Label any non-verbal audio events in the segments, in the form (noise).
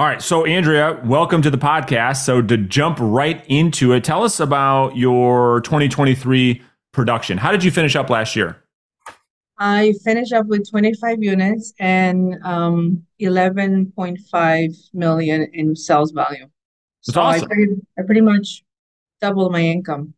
All right. So, Andrea, welcome to the podcast. So, to jump right into it, tell us about your 2023 production. How did you finish up last year? I finished up with 25 units and um, 11.5 million in sales value. That's so awesome. I pretty, I pretty much doubled my income.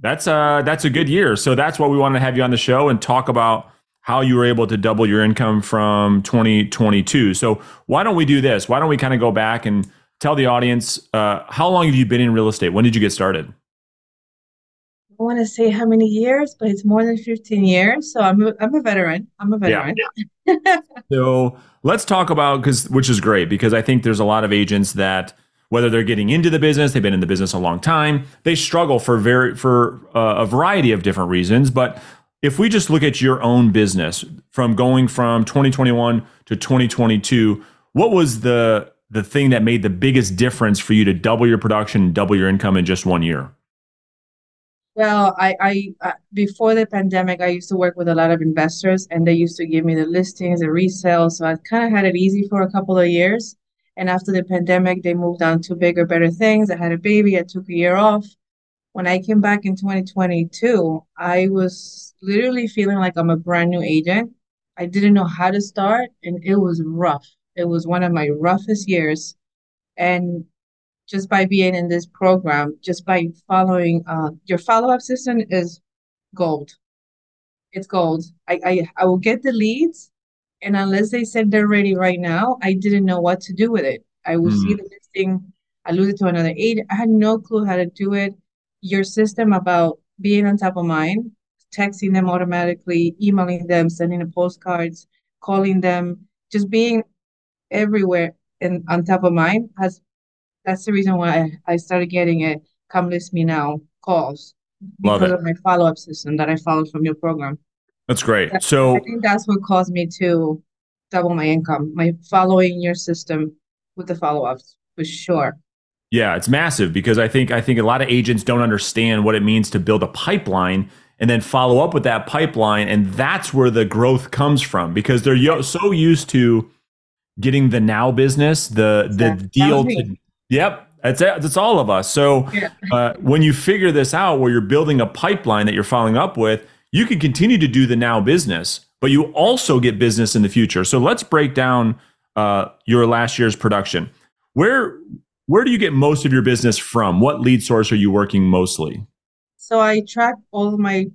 That's uh that's a good year. So that's why we wanted to have you on the show and talk about how you were able to double your income from 2022. So why don't we do this? Why don't we kind of go back and tell the audience uh, how long have you been in real estate? When did you get started? I want to say how many years, but it's more than 15 years. So I'm a, I'm a veteran. I'm a veteran. Yeah. (laughs) so let's talk about because which is great because I think there's a lot of agents that whether they're getting into the business, they've been in the business a long time, they struggle for very for uh, a variety of different reasons. But if we just look at your own business from going from 2021 to 2022, what was the the thing that made the biggest difference for you to double your production, double your income in just one year? Well, I, I uh, before the pandemic, I used to work with a lot of investors, and they used to give me the listings, the resales. So I kind of had it easy for a couple of years. And after the pandemic, they moved on to bigger, better things. I had a baby. I took a year off. When I came back in 2022, I was literally feeling like I'm a brand new agent. I didn't know how to start, and it was rough. It was one of my roughest years. And just by being in this program, just by following uh, your follow-up system is gold. It's gold. I, I I will get the leads, and unless they said they're ready right now, I didn't know what to do with it. I will see the listing, I lose it to another agent. I had no clue how to do it. Your system about being on top of mind, texting them automatically, emailing them, sending them postcards, calling them, just being everywhere and on top of mind has that's the reason why I, I started getting it come list me now calls Love because it. of my follow-up system that I followed from your program. That's great. I So I think that's what caused me to double my income, my following your system with the follow-ups for sure. Yeah, it's massive because I think I think a lot of agents don't understand what it means to build a pipeline and then follow up with that pipeline, and that's where the growth comes from because they're yo- so used to getting the now business, the the. Deal. To, yep, that's it. That's all of us. So Yeah. uh, when you figure this out, where you're building a pipeline that you're following up with, you can continue to do the now business, but you also get business in the future. So let's break down uh, your last year's production. Where where do you get most of your business from? What lead source are you working mostly? So I track all of my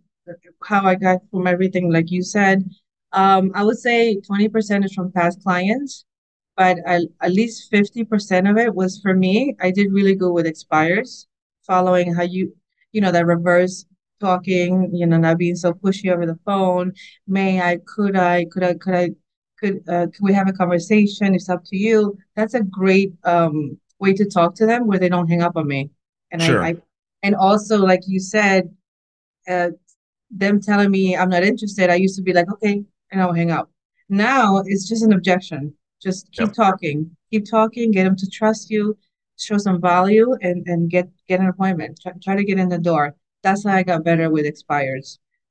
how I got from everything, like you said. Um, I would say 20% is from past clients, but I, at least 50% of it was for me. I did really good with expires, following how you, you know, that reverse talking, you know, not being so pushy over the phone. May I, could I, could I, could I, could, uh, could we have a conversation? It's up to you. That's a great um, way to talk to them where they don't hang up on me. And Sure. I, I, and also, like you said, uh, them telling me I'm not interested, I used to be like, okay, and I'll hang up. Now it's just an objection. Just keep Yep. talking, keep talking, get them to trust you, show some value, and and get get an appointment. Try, try to get in the door. That's how I got better with expires.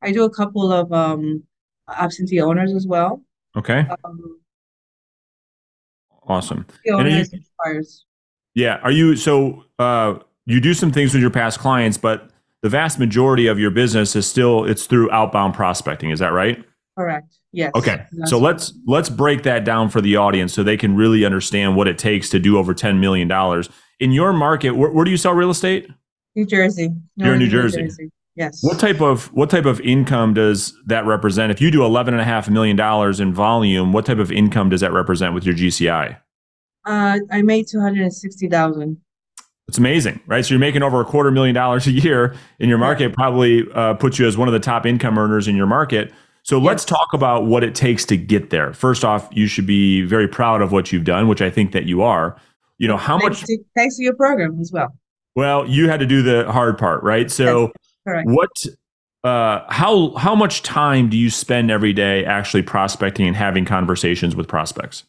I do a couple of um absentee owners as well. Okay, Um, awesome. the And are you- expires. Yeah, are you so uh, you do some things with your past clients, but the vast majority of your business is still it's through outbound prospecting. Is that right? Correct. Yes. Okay. That's So let's let's break that down for the audience so they can really understand what it takes to do over 10 million dollars. In your market, where, where do you sell real estate? New Jersey. You're in New Northern Jersey. Yes. What type of what type of income does that represent? If you do 11 and a half million dollars in volume, what type of income does that represent with your GCI? Uh, I made two hundred and sixty thousand. It's amazing, right? So you're making over a quarter million dollars a year in your market, probably uh, puts you as one of the top income earners in your market. So let's talk about what it takes to get there. First off, you should be very proud of what you've done, which I think that you are. You know, how Thanks much, to, thanks to your program as well. well, you had to do the hard part, right? So Correct. what, uh, how, how much time do you spend every day actually prospecting and having conversations with prospects?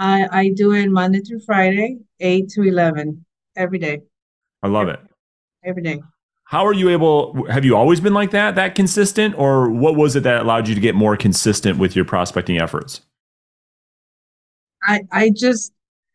I, I do it Monday through Friday, 8 to 11, every day, I love it. every day. How are you able? Have you always been like that, that consistent, or what was it that allowed you to get more consistent with your prospecting efforts? I, I just,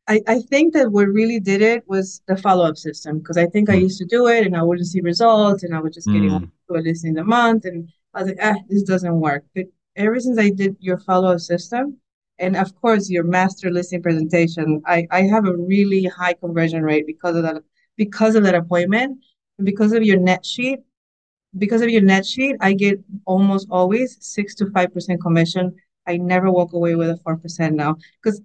I, I think that what really did it was the follow-up system because I think I Mm. used to do it and I wouldn't see results and I was just getting Mm, to a listing a month and I was like, ah, this doesn't work. But ever since I did your follow-up system, and of course your master listing presentation, I, I have a really high conversion rate because of that because of that appointment and because of your net sheet. Because of your net sheet, I get almost always six to five percent commission. I never walk away with a four percent now because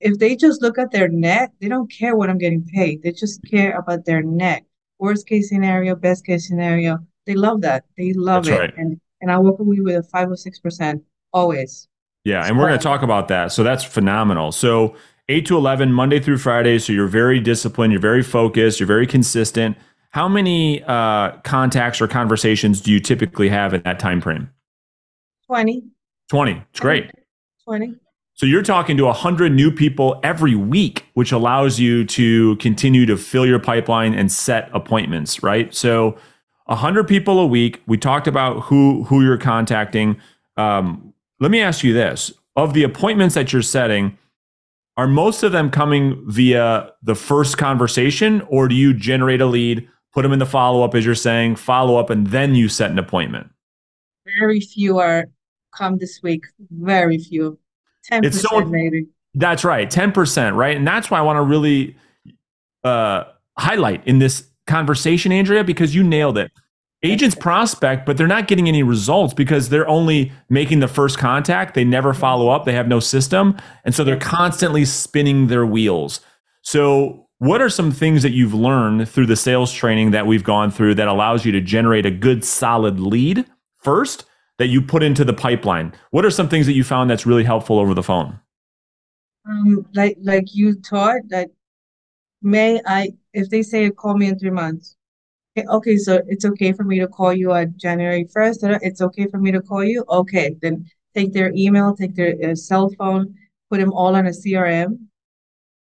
if they just look at their net, they don't care what I'm getting paid. They just care about their net. Worst case scenario, best case scenario. They love that. They love that's it. right. And and I walk away with a five or six percent always. Yeah, and we're going to talk about that. So that's phenomenal. So 8 to 11 Monday through Friday, so you're very disciplined, you're very focused, you're very consistent. How many uh, contacts or conversations do you typically have in that time frame? 20, 20. It's great. 20. So you're talking to 100 new people every week, which allows you to continue to fill your pipeline and set appointments, right? So 100 people a week. We talked about who who you're contacting. Um, let me ask you this: of the appointments that you're setting, are most of them coming via the first conversation, or do you generate a lead, put them in the follow up, as you're saying, follow up, and then you set an appointment? Very few are come this week. Very few. 10% It's so- maybe. That's right, ten percent, right? And that's why I want to really uh, highlight in this conversation, Andrea, because you nailed it. Agents prospect, but they're not getting any results because they're only making the first contact. They never follow up. They have no system, and so they're constantly spinning their wheels. So, what are some things that you've learned through the sales training that we've gone through that allows you to generate a good, solid lead first that you put into the pipeline? What are some things that you found that's really helpful over the phone? Um, like like you taught that may I if they say call me in three months. Okay, so it's okay for me to call you on January 1st. uh, It's okay for me to call you. Okay, then take their email, take their uh, cell phone, put them all on a CRM,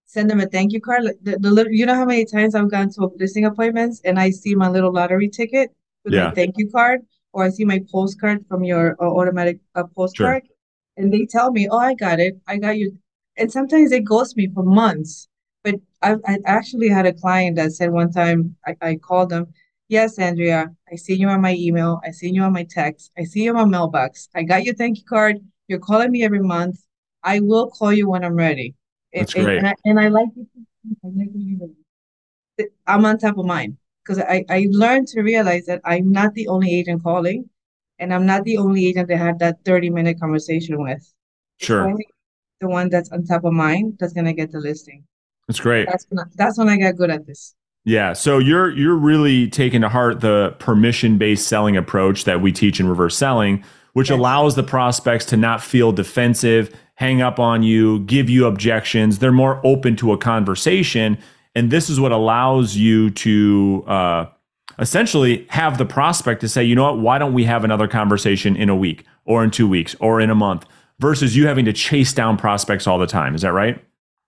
send them a thank you card. The, the you know how many times I've gone to a listing appointments and I see my little lottery ticket with Yeah. my thank you card, or I see my postcard from your uh, automatic uh, postcard, and they tell me, "Oh, I got it. I got you." And sometimes they ghost me for months. I've I actually had a client that said one time I, I called them, Yes, Andrea, I see you on my email, I see you on my text, I see you on my mailbox. I got your thank you card. You're calling me every month. I will call you when I'm ready. And, That's and, great. and I, and I like it. I like you. I am on top of mine because I, I learned to realize that I'm not the only agent calling and I'm not the only agent that had that 30 minute conversation with. Sure. the one that's on top of mine that's gonna get the listing. That's great. That's when I, that's when I got good at this. Yeah, so you're you're really taking to heart the permission-based selling approach that we teach in reverse selling, which Yes. allows the prospects to not feel defensive, hang up on you, give you objections. They're more open to a conversation, and this is what allows you to uh, essentially have the prospect to say, you know what, why don't we have another conversation in a week or in two weeks or in a month, versus you having to chase down prospects all the time. Is that right?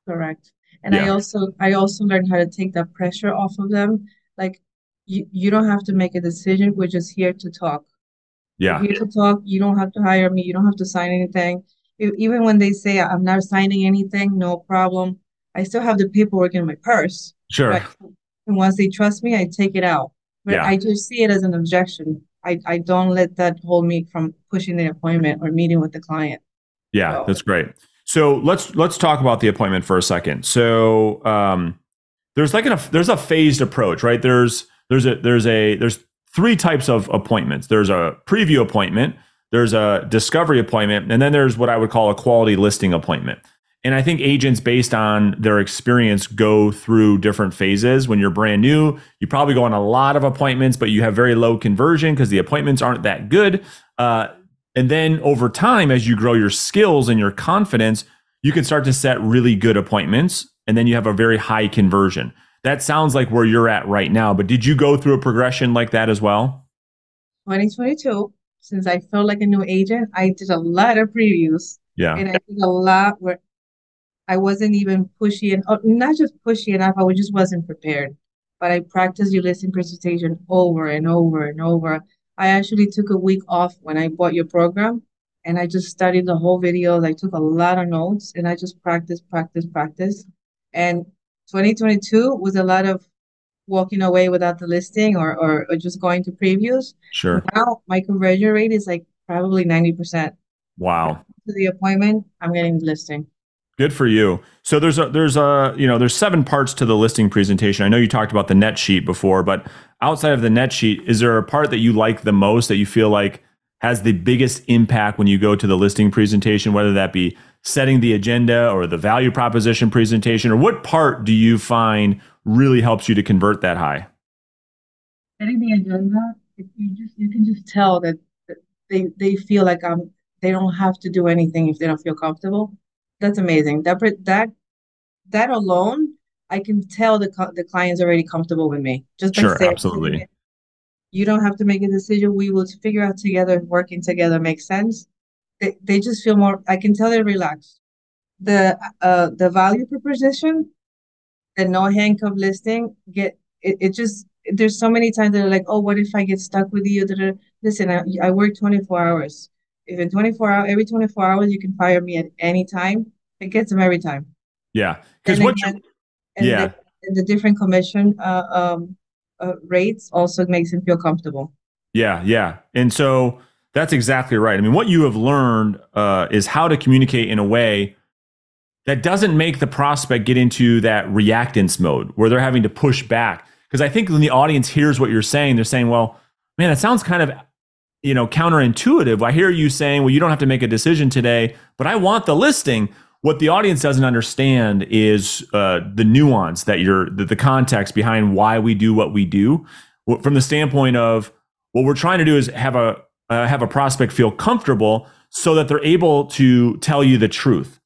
Correct. And I also I also learned how to take that pressure off of them. Like you you don't have to make a decision. We're just here to talk. We're Yeah, here to talk. You don't have to hire me. You don't have to sign anything. E- Even when they say I'm not signing anything, no problem. I still have the paperwork in my purse. sure. And once they trust me, I take it out. But Yeah. I just see it as an objection. I, I don't let that hold me from pushing the appointment or meeting with the client. Yeah, So- that's great. So let's let's talk about the appointment for a second. So um, there's like a there's a phased approach, right? There's there's a there's a there's three types of appointments. There's a preview appointment, there's a discovery appointment, and then there's what I would call a quality listing appointment. And I think agents, based on their experience, go through different phases. When you're brand new, you probably go on a lot of appointments, but you have very low conversion because the appointments aren't that good. Uh, and then over time, as you grow your skills and your confidence, you can start to set really good appointments. And then you have a very high conversion. That sounds like where you're at right now. But did you go through a progression like that as well? 2022, since I felt like a new agent, I did a lot of previews Yeah. and I did a lot where I wasn't even pushy and oh, not just pushy enough, I just wasn't prepared. But I practiced your listing presentation over and over and over. I actually took a week off when I bought your program and I just studied the whole video. I took a lot of notes and I just practiced, practiced, practiced. And 2022 was a lot of walking away without the listing or, or, or just going to previews. Sure. Now my conversion rate is like probably 90%. Wow. To the appointment, I'm getting the listing. Good for you. So there's a there's a you know there's seven parts to the listing presentation. I know you talked about the net sheet before, but outside of the net sheet, is there a part that you like the most that you feel like has the biggest impact when you go to the listing presentation, whether that be setting the agenda or the value proposition presentation, or what part do you find really helps you to convert that high? Setting the agenda, you just you can just tell that they they feel like um they don't have to do anything if they don't feel comfortable. That's amazing. That that that alone, I can tell the the client's already comfortable with me. Just sure, saying, absolutely. You don't have to make a decision. We will figure out together. Working together makes sense. They they just feel more. I can tell they're relaxed. The uh the value proposition, the no handcuff listing. Get it. It just there's so many times that are like, oh, what if I get stuck with you? Listen, I, I work 24 hours if in 24 hours, every 24 hours, you can fire me at any time, it gets them every time. Yeah. Because what again, you, yeah. The, the, different commission uh, um, uh, rates also makes him feel comfortable. Yeah. Yeah. And so that's exactly right. I mean, what you have learned uh, is how to communicate in a way that doesn't make the prospect get into that reactance mode where they're having to push back. Because I think when the audience hears what you're saying, they're saying, well, man, that sounds kind of you know counterintuitive. I hear you saying well you don't have to make a decision today but i want the listing. What the audience doesn't understand is uh, the nuance that you're the, the context behind why we do what we do. From the standpoint of what we're trying to do is have a uh, have a prospect feel comfortable so that they're able to tell you the truth.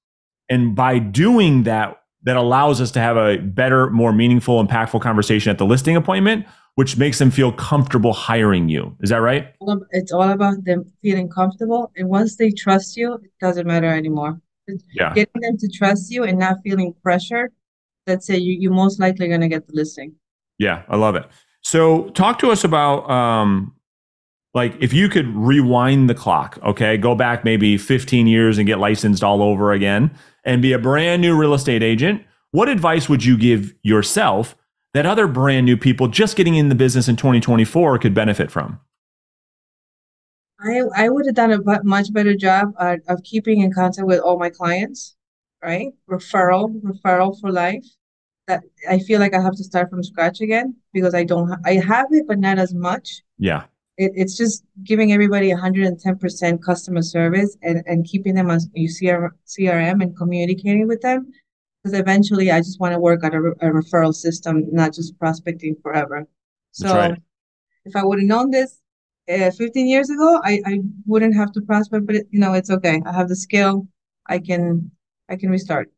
And by doing that that allows us to have a better more meaningful impactful conversation at the listing appointment which makes them feel comfortable hiring you. Is that right? It's all about them feeling comfortable. And once they trust you, it doesn't matter anymore. Yeah. Getting them to trust you and not feeling pressured, that's it. You, you're most likely going to get the listing. Yeah, I love it. So talk to us about um, like if you could rewind the clock, okay, go back maybe 15 years and get licensed all over again and be a brand new real estate agent, what advice would you give yourself that other brand new people just getting in the business in 2024 could benefit from? I, I would have done a much better job uh, of keeping in contact with all my clients, right? Referral, referral for life. That I feel like I have to start from scratch again because I don't. Ha- I have it, but not as much. Yeah. It, it's just giving everybody 110% customer service and, and keeping them on your CRM and communicating with them because eventually I just want to work on a, a, referral system, not just prospecting forever. So right. if I would have known this uh, 15 years ago, I, I wouldn't have to prospect, but it, you know, it's okay. I have the skill. I can, I can restart.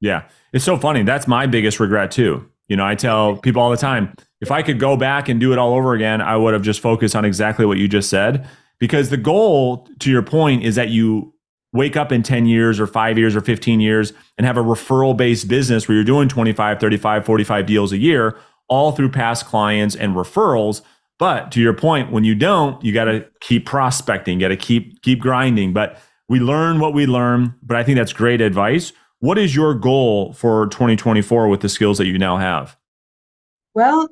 Yeah. It's so funny. That's my biggest regret too. You know, I tell people all the time, if I could go back and do it all over again, I would have just focused on exactly what you just said. Because the goal, to your point, is that you wake up in 10 years or five years or 15 years and have a referral based business where you're doing 25, 35, 45 deals a year, all through past clients and referrals. But to your point, when you don't, you got to keep prospecting, got to keep keep grinding. But we learn what we learn. But I think that's great advice. What is your goal for 2024 with the skills that you now have? Well,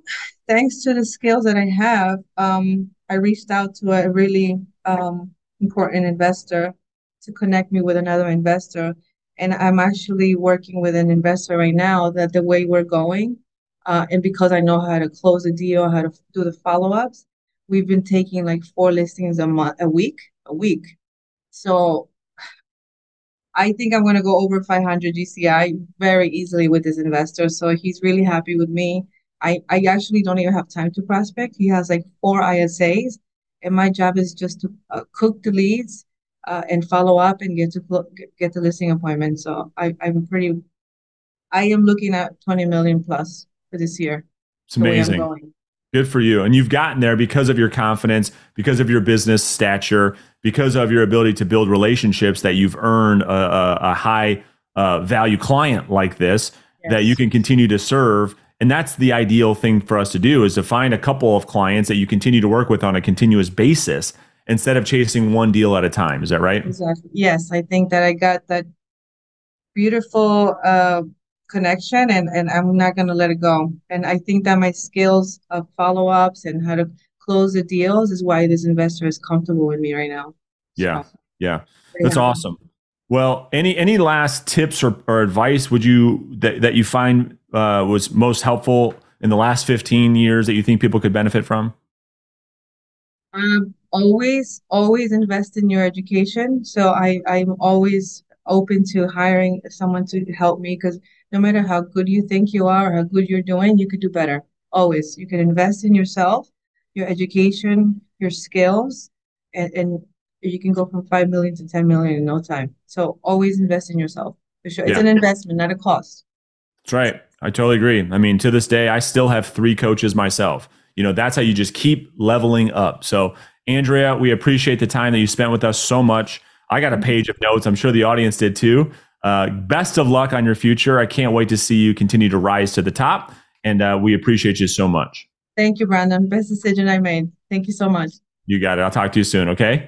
thanks to the skills that I have, um, I reached out to a really um, important investor to connect me with another investor. And I'm actually working with an investor right now that the way we're going, uh, and because I know how to close a deal, how to do the follow ups, we've been taking like four listings a month, a week, a week. So I think I'm going to go over 500 GCI very easily with this investor. So he's really happy with me. I, I actually don't even have time to prospect. He has like four ISAs, and my job is just to uh, cook the leads uh, and follow up and get to get the listing appointment. So I, I'm pretty, I am looking at 20 million plus for this year. It's amazing. Good for you. And you've gotten there because of your confidence, because of your business stature, because of your ability to build relationships that you've earned a, a, a high uh, value client like this yes. that you can continue to serve. And that's the ideal thing for us to do is to find a couple of clients that you continue to work with on a continuous basis instead of chasing one deal at a time. Is that right? Exactly. Yes, I think that I got that beautiful uh, connection and, and I'm not going to let it go. And I think that my skills of follow ups and how to close the deals is why this investor is comfortable with me right now. Yeah. So, yeah. That's awesome. Well, any any last tips or, or advice would you that, that you find uh, was most helpful in the last 15 years that you think people could benefit from? Um, always, always invest in your education. So I, I'm always open to hiring someone to help me because no matter how good you think you are or how good you're doing, you could do better. Always. You can invest in yourself, your education, your skills, and, and you can go from 5 million to 10 million in no time. So always invest in yourself. For sure. It's yeah. an investment, not a cost. That's right. I totally agree. I mean, to this day, I still have three coaches myself. You know, that's how you just keep leveling up. So, Andrea, we appreciate the time that you spent with us so much. I got a page of notes. I'm sure the audience did too. Uh, best of luck on your future. I can't wait to see you continue to rise to the top. And uh, we appreciate you so much. Thank you, Brandon. Best decision I made. Thank you so much. You got it. I'll talk to you soon. Okay.